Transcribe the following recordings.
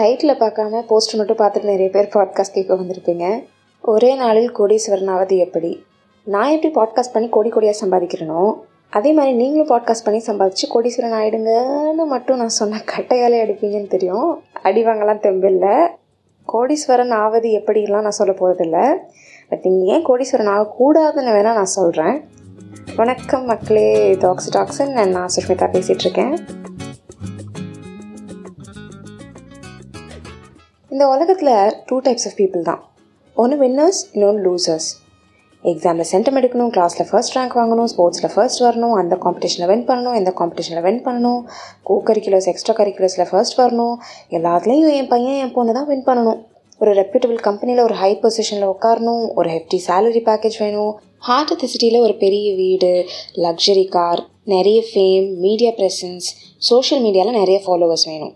Title பார்க்காம poster மட்டும் பார்த்துட்டு நிறைய பேர் பாட்காஸ்ட் கேட்க வந்திருப்பீங்க. ஒரே நாளில் கோடீஸ்வரன் ஆவது எப்படி? நான் எப்படி பாட்காஸ்ட் பண்ணி கோடி கோடியாக சம்பாதிக்கிறேனோ அதே மாதிரி நீங்களும் பாட்காஸ்ட் பண்ணி சம்பாதிச்சு கோடீஸ்வரன் ஆகிடுங்கன்னு மட்டும் நான் சொன்ன கட்டையாலே அடிப்பீங்கன்னு தெரியும். அடிவாங்கலாம் தெம்பில்லை. கோடீஸ்வரன் ஆவது எப்படிலாம் நான் சொல்ல போகிறதில்ல பட் நீங்கள் ஏன் கோடீஸ்வரன் ஆகக்கூடாதுன்னு வேணால் நான் சொல்கிறேன் வணக்கம் மக்களே இது ஆக்சிடாக்சன் நான் சுஷ்மிதா பேசிகிட்ருக்கேன் இந்த உலகத்தில் டூ டைப்ஸ் ஆஃப் பீப்புள் தான். ஒன்று வின்னர்ஸ் இன்னொன்று லூசர்ஸ் எக்ஸாமில் சென்டம் எடுக்கணும் கிளாஸில் ஃபர்ஸ்ட் ரேங்க் வாங்கணும் ஸ்போர்ட்ஸில் ஃபர்ஸ்ட் வரணும் அந்த காம்படிஷனில் வின் பண்ணணும் இந்த காம்படிஷனில் வின் பண்ணணும். கோ கரிக்குலர்ஸ் எக்ஸ்ட்ரா கரிக்குலர்ஸில் ஃபர்ஸ்ட் வரணும். எல்லாத்துலேயும் என் பையன் என் பொண்ணு தான் வின் பண்ணணும். ஒரு ரெப்யூட்டபிள் கம்பெனியில் ஒரு ஹை பொசிஷனில் உட்காரணும் ஒரு ஹெஃப்டி சேலரி பேக்கேஜ் வேணும். ஹார்ட் ஆஃப் த சிட்டியில் ஒரு பெரிய வீடு லக்ஸரி கார் நிறைய ஃபேம் மீடியா ப்ரெசன்ஸ் சோஷியல் மீடியாவில் நிறைய ஃபாலோவர்ஸ் வேணும்.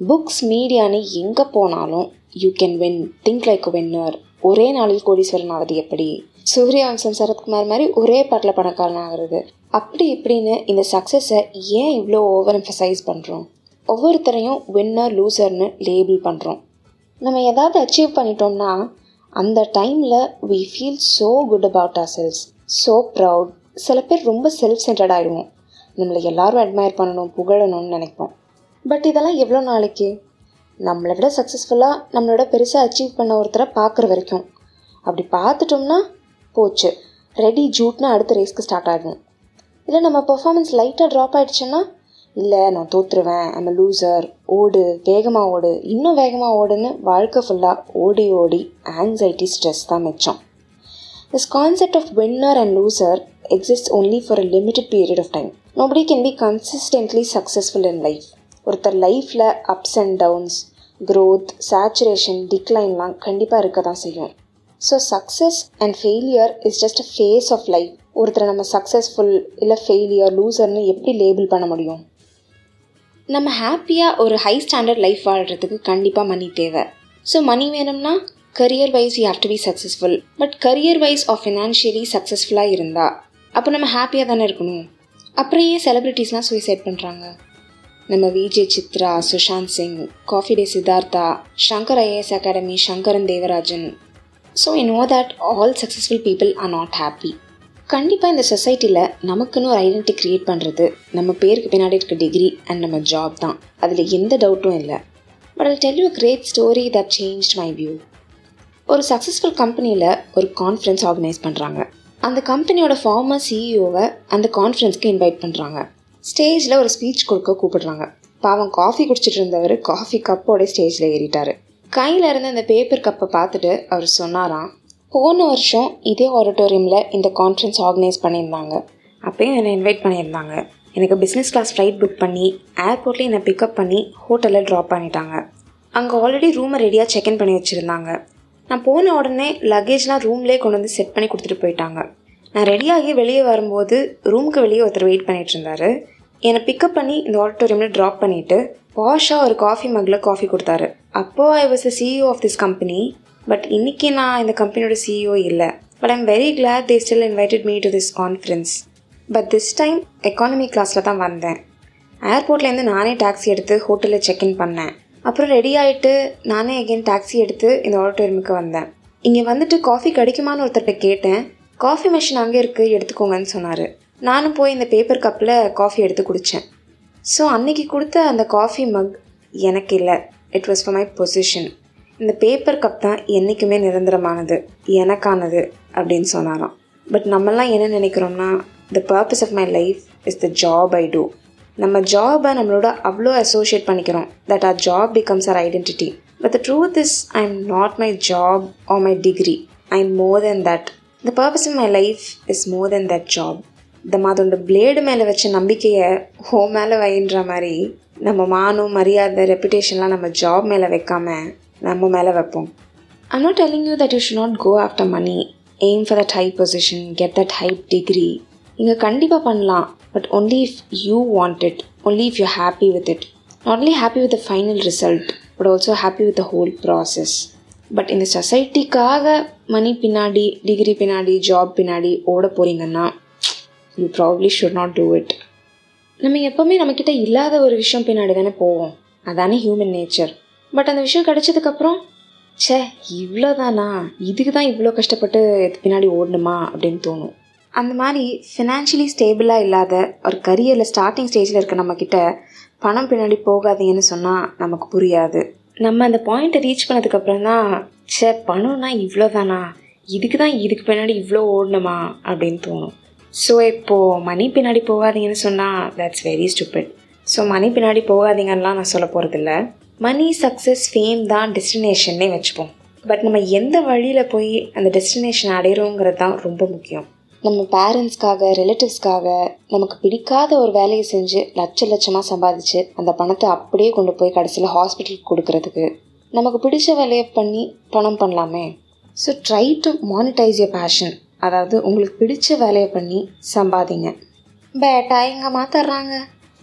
புக்ஸ் மீடியான்னு எங்கே போனாலும் you can win think like winner ஒரே நாளில் கோடீஸ்வரன் ஆகுது எப்படி? சூரியவம்சம் சரத்குமார் மாதிரி ஒரே பாட்டில் பணக்காரன் ஆகிறது. அப்படி இப்படின்னு இந்த சக்ஸஸை ஏன் இவ்வளோ ஓவர் எம்ஃபசைஸ் பண்ணுறோம் ஒவ்வொருத்தரையும் வின்னர் லூசர்னு லேபிள் பண்ணுறோம் நம்ம எதாவது அச்சீவ் பண்ணிட்டோம்னா அந்த டைமில் we feel so good about our selves so proud சில பேர் ரொம்ப செல்ஃப் சென்டர்ட் ஆகிடுவோம் நம்மளை எல்லாரும் அட்மையர் பண்ணணும் புகழணும்னு நினைப்போம். பட் இதெல்லாம் எவ்வளோ நாளைக்கு? நம்மளை விட சக்ஸஸ்ஃபுல்லாக நம்மளோட பெருசாக அச்சீவ் பண்ண ஒருத்தரை பார்க்குற வரைக்கும். அப்படி பார்த்துட்டோம்னா போச்சு. ரெடி ஜூட்னு அடுத்த ரேஸ்க்கு ஸ்டார்ட் ஆகும் இல்லை நம்ம பர்ஃபார்மன்ஸ் லைட்டாக ட்ராப் ஆகிடுச்சுன்னா இல்லை நான் தோற்றுருவேன் ஐம் லூசர் ஓடு வேகமாக ஓடு இன்னும் வேகமாக ஓடுன்னு வாழ்க்கை ஃபுல்லாக ஓடி ஓடி ஆங்ஸைட்டி ஸ்ட்ரெஸ் தான் மிச்சம். This concept of winner and loser exist only for a limited period of time nobody can be consistently successful in life ஒருத்தர் லைஃப்பில் ups and downs growth saturation டிக்ளைன்லாம் கண்டிப்பாக இருக்க தான் செய்யும். So success and failure is just a phase of life ஒருத்தரை நம்ம successful இல்லை failure லூசர்னு எப்படி லேபிள் பண்ண முடியும்? நம்ம ஹாப்பியாக ஒரு ஹை ஸ்டாண்டர்ட் லைஃப் வாழ்கிறதுக்கு கண்டிப்பாக மணி தேவை. ஸோ மணி வேணும்னா career wise you have to be successful but career wise of financially சக்ஸஸ்ஃபுல்லாக இருந்தால் அப்போ நம்ம ஹாப்பியாக தானே இருக்கணும்? அப்புறம் ஏன் செலிப்ரிட்டிஸ்லாம் சூசைட் பண்ணுறாங்க நம்ம VJ Chitra Sushant Singh Coffee Day Siddhartha Shankar IAS academy Sankaran Devarajan. So I know that all successful people are not happy கண்டிப்பாக இந்த சொசைட்டியில் நமக்குன்னு ஒரு ஐடென்டி க்ரியேட் பண்ணுறது நம்ம பேருக்கு பின்னாடி இருக்க டிகிரி அண்ட் நம்ம ஜாப் தான். அதில் எந்த டவுட்டும் இல்லை. But I tell you great story that change my view ஒரு சக்ஸஸ்ஃபுல் கம்பெனியில் ஒரு கான்ஃபரன்ஸ் ஆர்கனைஸ் பண்ணுறாங்க அந்த கம்பெனியோட ஃபார்மர் சிஇஓவை அந்த கான்ஃபரன்ஸ்க்கு இன்வைட் பண்ணுறாங்க ஸ்டேஜில் ஒரு ஸ்பீச் கொடுக்க கூப்பிடுறாங்க. பாவம் காஃபி குடிச்சிட்டு இருந்தவர் காஃபி கப்போட ஸ்டேஜில் ஏறிட்டார். கையில் இருந்த அந்த பேப்பர் கப்பை பார்த்துட்டு அவர் சொன்னாராம் போன வருஷம் இதே ஆடிட்டோரியமில் இந்த கான்ஃபரன்ஸ் ஆர்கனைஸ் பண்ணியிருந்தாங்க. அப்பயும் என்னை இன்வைட் பண்ணியிருந்தாங்க. எனக்கு பிஸ்னஸ் கிளாஸ் ஃப்ளைட் புக் பண்ணி ஏர்போர்ட்லேயே என்னை பிக்கப் பண்ணி ஹோட்டலில் ட்ராப் பண்ணிட்டாங்க. அங்கே ஆல்ரெடி ரூமை ரெடியாக செக்இன் பண்ணி வச்சுருந்தாங்க. நான் போன உடனே லக்கேஜ்லாம் ரூம்லேயே கொண்டு வந்து செட் பண்ணி கொடுத்துட்டு போயிட்டாங்க. நான் ரெடியாகி வெளியே வரும்போது ரூமுக்கு வெளியே ஒருத்தர் வெயிட் பண்ணிகிட்டு இருந்தார். என்னை பிக்கப் பண்ணி இந்த ஆடிட்டோரியமில் ட்ராப் பண்ணிவிட்டு பாஷா ஒரு காஃபி மக்கில் காஃபி கொடுத்தாரு. அப்போது I was a CEO of this company but இன்றைக்கி நான் இந்த கம்பெனியோட சிஇஓ இல்லை. But I'm very glad they still invited me to this conference but this time economy கிளாஸில் தான் வந்தேன். ஏர்போர்ட்லேருந்து நானே டாக்ஸி எடுத்து ஹோட்டலில் செக்இன் பண்ணேன். அப்புறம் ரெடி ஆகிட்டு நானே எகெயின் டாக்ஸி எடுத்து இந்த ஆடிட்டோரியமுக்கு வந்தேன். இங்கே வந்துட்டு காஃபி கிடைக்குமான்னு ஒருத்தர்கிட்ட கேட்டேன். காஃபி மிஷின் அங்கே இருக்குது எடுத்துக்கோங்கன்னு சொன்னார். நானும் போய் இந்த பேப்பர் கப்பில் காஃபி எடுத்து குடித்தேன் ஸோ அன்னைக்கு கொடுத்த அந்த காஃபி மக் எனக்கு இல்லை. It was for my position இந்த பேப்பர் கப் தான் என்றைக்குமே நிரந்தரமானது எனக்கானது அப்படின்னு சொன்னாராம். பட் நம்மெல்லாம் என்ன நினைக்கிறோம்னா the purpose of my life is the job I do நம்ம ஜாபை நம்மளோட அவ்வளோ அசோசியேட் பண்ணிக்கிறோம் that our job becomes our identity but the truth is I am not my job or my degree I am more than that the purpose of my life is more than that job இந்த அதோட blade மேலே வச்ச நம்பிக்கையை ஹோ மேலே வைன்ற மாதிரி நம்ம மானம் மரியாதை ரெப்புடேஷன்லாம் நம்ம ஜாப் மேலே வைக்காம நம்ம மேலே வைப்போம். I not telling you that you should not go after money aim for that high position get that high degree நீங்கள் கண்டிப்பாக பண்ணலாம். But only if you want it only if you happy with it not only happy with the final result but also happy with the whole process but இந்த சொசைட்டிக்காக மணி பின்னாடி degree பின்னாடி job பின்னாடி ஓட போகிறீங்கன்னா you probably should not do it நம்ம எப்போவுமே நம்மக்கிட்ட இல்லாத ஒரு விஷயம் பின்னாடி தானே போவோம். அதானே ஹியூமன் நேச்சர் பட் அந்த விஷயம் கிடைச்சதுக்கப்புறம் ச்சே இவ்வளோதானா இதுக்கு தான் இவ்வளோ கஷ்டப்பட்டு இதுக்கு பின்னாடி ஓடணுமா? அப்படின்னு தோணும். அந்த மாதிரி ஃபினான்ஷியலி ஸ்டேபிளாக இல்லாத ஒரு கரியரில் ஸ்டார்டிங் ஸ்டேஜில் இருக்க நம்மக்கிட்ட பணம் பின்னாடி போகாதீங்கன்னு சொன்னால் நமக்கு புரியாது. நம்ம அந்த பாயிண்ட்டை ரீச் பண்ணதுக்கப்புறம் தான் ச்சே பணம்னா இவ்வளோதானா இதுக்கு தான் இதுக்கு பின்னாடி இவ்வளோ ஓடணுமா? அப்படின்னு தோணும். ஸோ இப்போது மணி பின்னாடி போகாதீங்கன்னு சொன்னால் that's very stupid so money பின்னாடி போகாதீங்கன்னெலாம் நான் சொல்ல போகிறதில்ல மணி சக்ஸஸ் ஃபேம் தான் டெஸ்டினேஷன்னே வச்சுப்போம். பட் நம்ம எந்த வழியில் போய் அந்த டெஸ்டினேஷன் அடையிறோங்கிறது தான் ரொம்ப முக்கியம். நம்ம பேரண்ட்ஸ்க்காக ரிலேட்டிவ்ஸ்க்காக நமக்கு பிடிக்காத ஒரு வேலையை செஞ்சு லட்ச லட்சமாக சம்பாதிச்சு அந்த பணத்தை அப்படியே கொண்டு போய் கடைசியில் ஹாஸ்பிட்டலுக்கு கொடுக்கறதுக்கு நமக்கு பிடிச்ச வேலையை பண்ணி பணம் பண்ணலாமே. So try to monetize your passion அதாவது உங்களுக்கு பிடிச்ச வேலையை பண்ணி சம்பாதிங்க. பேட்டா எங்கம்மா தர்றாங்க.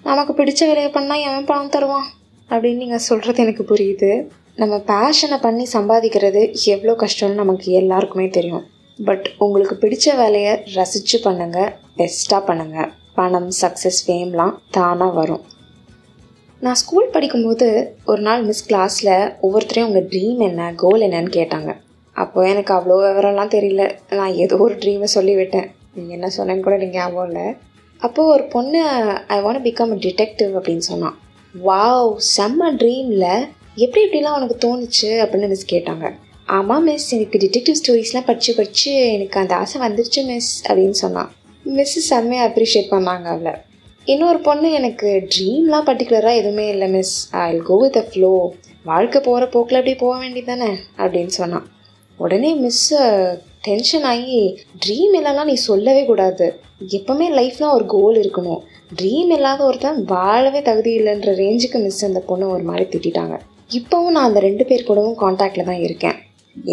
நமக்கு பிடிச்ச வேலையை பண்ணால் எவன் பணம் தருவான்? அப்படின்னு நீங்கள் சொல்கிறது எனக்கு புரியுது. நம்ம பேஷனை பண்ணி சம்பாதிக்கிறது எவ்வளோ கஷ்டம்னு நமக்கு எல்லாருக்குமே தெரியும். பட் உங்களுக்கு பிடிச்ச வேலையை ரசித்து பண்ணுங்கள் பெஸ்ட்டாக பண்ணுங்கள் பணம் சக்ஸஸ் ஃபேம்லாம் தானாக வரும். நான் ஸ்கூல் படிக்கும்போது ஒரு நாள் மிஸ் கிளாஸில் ஒவ்வொருத்தரையும் உங்கள் ட்ரீம் என்ன கோல் என்னன்னு கேட்டாங்க. அப்போ எனக்கு அவ்வளோ விவரம்லாம் தெரியல. நான் ஏதோ ஒரு ட்ரீமை சொல்லிவிட்டேன். நீங்கள் என்ன சொன்னேன்னு கூட எனக்கு ஞாபகம் இல்லை. அப்போது ஒரு பொண்ணு I want become a detective அப்படின்னு சொன்னான் வாவ் செம்ம ட்ரீமில் எப்படி எப்படிலாம் உனக்கு தோணுச்சு? அப்படின்னு மிஸ் கேட்டாங்க. ஆமாம் மிஸ் எனக்கு டிடெக்டிவ் ஸ்டோரிஸ்லாம் படித்து படித்து எனக்கு அந்த ஆசை வந்துருச்சு மிஸ் அப்படின்னு சொன்னான் மிஸ் செம்மையாக அப்ரிஷியேட் பண்ணாங்க அவளை. இன்னொரு பொண்ணு எனக்கு ட்ரீம்லாம் பர்டிகுலராக எதுவுமே இல்லை miss I go with a flow வாழ்க்கை போகிற போக்கில் அப்படி போக வேண்டியதானே அப்படின்னு சொன்னான் உடனே மிஸ் டென்ஷன் ஆகி ட்ரீம் இல்லைன்னா நீ சொல்லவே கூடாது. எப்போவுமே லைஃப்லாம் ஒரு கோல் இருக்கணும். ட்ரீம் இல்லாத ஒருத்தன் வாழவே தகுதி இல்லைன்ற ரேஞ்சுக்கு மிஸ் அந்த பொண்ணை ஒரு மாதிரி திட்டாங்க இப்போவும் நான் அந்த ரெண்டு பேர் கூடவும் காண்டாக்டில் தான் இருக்கேன்.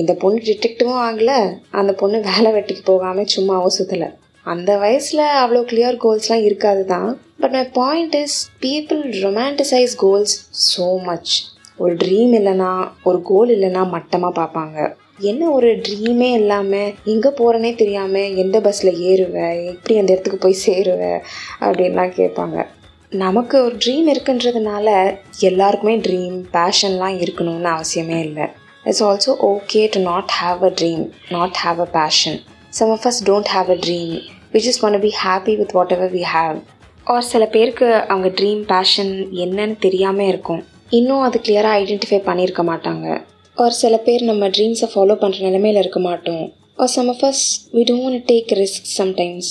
இந்த பொண்ணு டிடெக்டிவும் ஆகலை. அந்த பொண்ணு வேலை வெட்டிக்கு போகாமல் சும்மாவும் சுற்றலை அந்த வயசில் அவ்வளோ கிளியர் கோல்ஸ்லாம் இருக்காது தான். But my point is people romanticize goals so much ஒரு ட்ரீம் இல்லைன்னா ஒரு கோல் இல்லைன்னா மட்டமாக பார்ப்பாங்க. என்ன ஒரு ட்ரீமே இல்லாமல் எங்கே போகிறனே தெரியாமல் எந்த பஸ்ஸில் ஏறுவேன் எப்படி அந்த இடத்துக்கு போய் சேருவேன் அப்படின்லாம் கேட்பாங்க. நமக்கு ஒரு ட்ரீம் இருக்குன்றதுனால எல்லாருக்குமே ட்ரீம் பேஷன்லாம் இருக்கணும்னு அவசியமே இல்லை. It's also okay to not have a dream not have a passion some of us don't have a dream we just want be happy with whatever we have or சில பேருக்கு அவங்க dream fashion என்னன்னு தெரியாமல் இருக்கும். இன்னும் அது கிளியராக identify பண்ணியிருக்க மாட்டாங்க. ஒரு சில பேர் நம்ம ட்ரீம்ஸை ஃபாலோ பண்ணுற நிலமையில் இருக்க மாட்டோம். Or some of us we don't take risk sometimes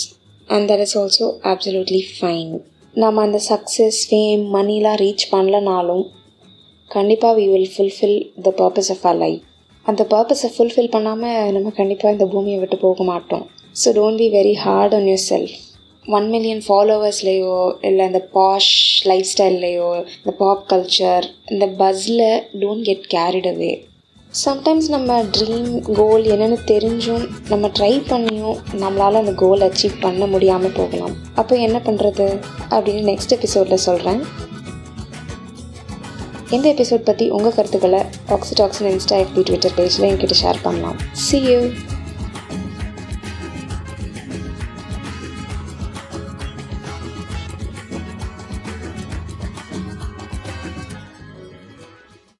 and that is also absolutely fine நம்ம அந்த சக்ஸஸ் ஃபேம் மணிலாம் ரீச் பண்ணலனாலும் கண்டிப்பாக we will fulfill the purpose of our life அந்த பர்பஸை ஃபுல்ஃபில் பண்ணாமல் நம்ம கண்டிப்பாக இந்த பூமியை விட்டு போக மாட்டோம். So don't be very hard on yourself one million ஃபாலோவர்ஸ்லேயோ இல்லை இந்த பாஷ் லைஃப் ஸ்டைல்லையோ இந்த பாப் கல்ச்சர் இந்த பஸ்ஸில் don't get carried away sometimes நம்ம ட்ரீம் கோல் என்னென்னு தெரிஞ்சும் நம்ம ட்ரை பண்ணியும் நம்மளால் அந்த கோல் அச்சீவ் பண்ண முடியாமல் போகலாம். அப்போ என்ன பண்ணுறது அப்படின்னு நெக்ஸ்ட் எபிசோடில் சொல்கிறேன் இந்த எபிசோட் பற்றி உங்கள் கருத்துக்களை ஆக்சிடாக்சின் இன்ஸ்டா எஃபி ட்விட்டர் பேஜில் என்கிட்ட ஷேர் பண்ணலாம். C you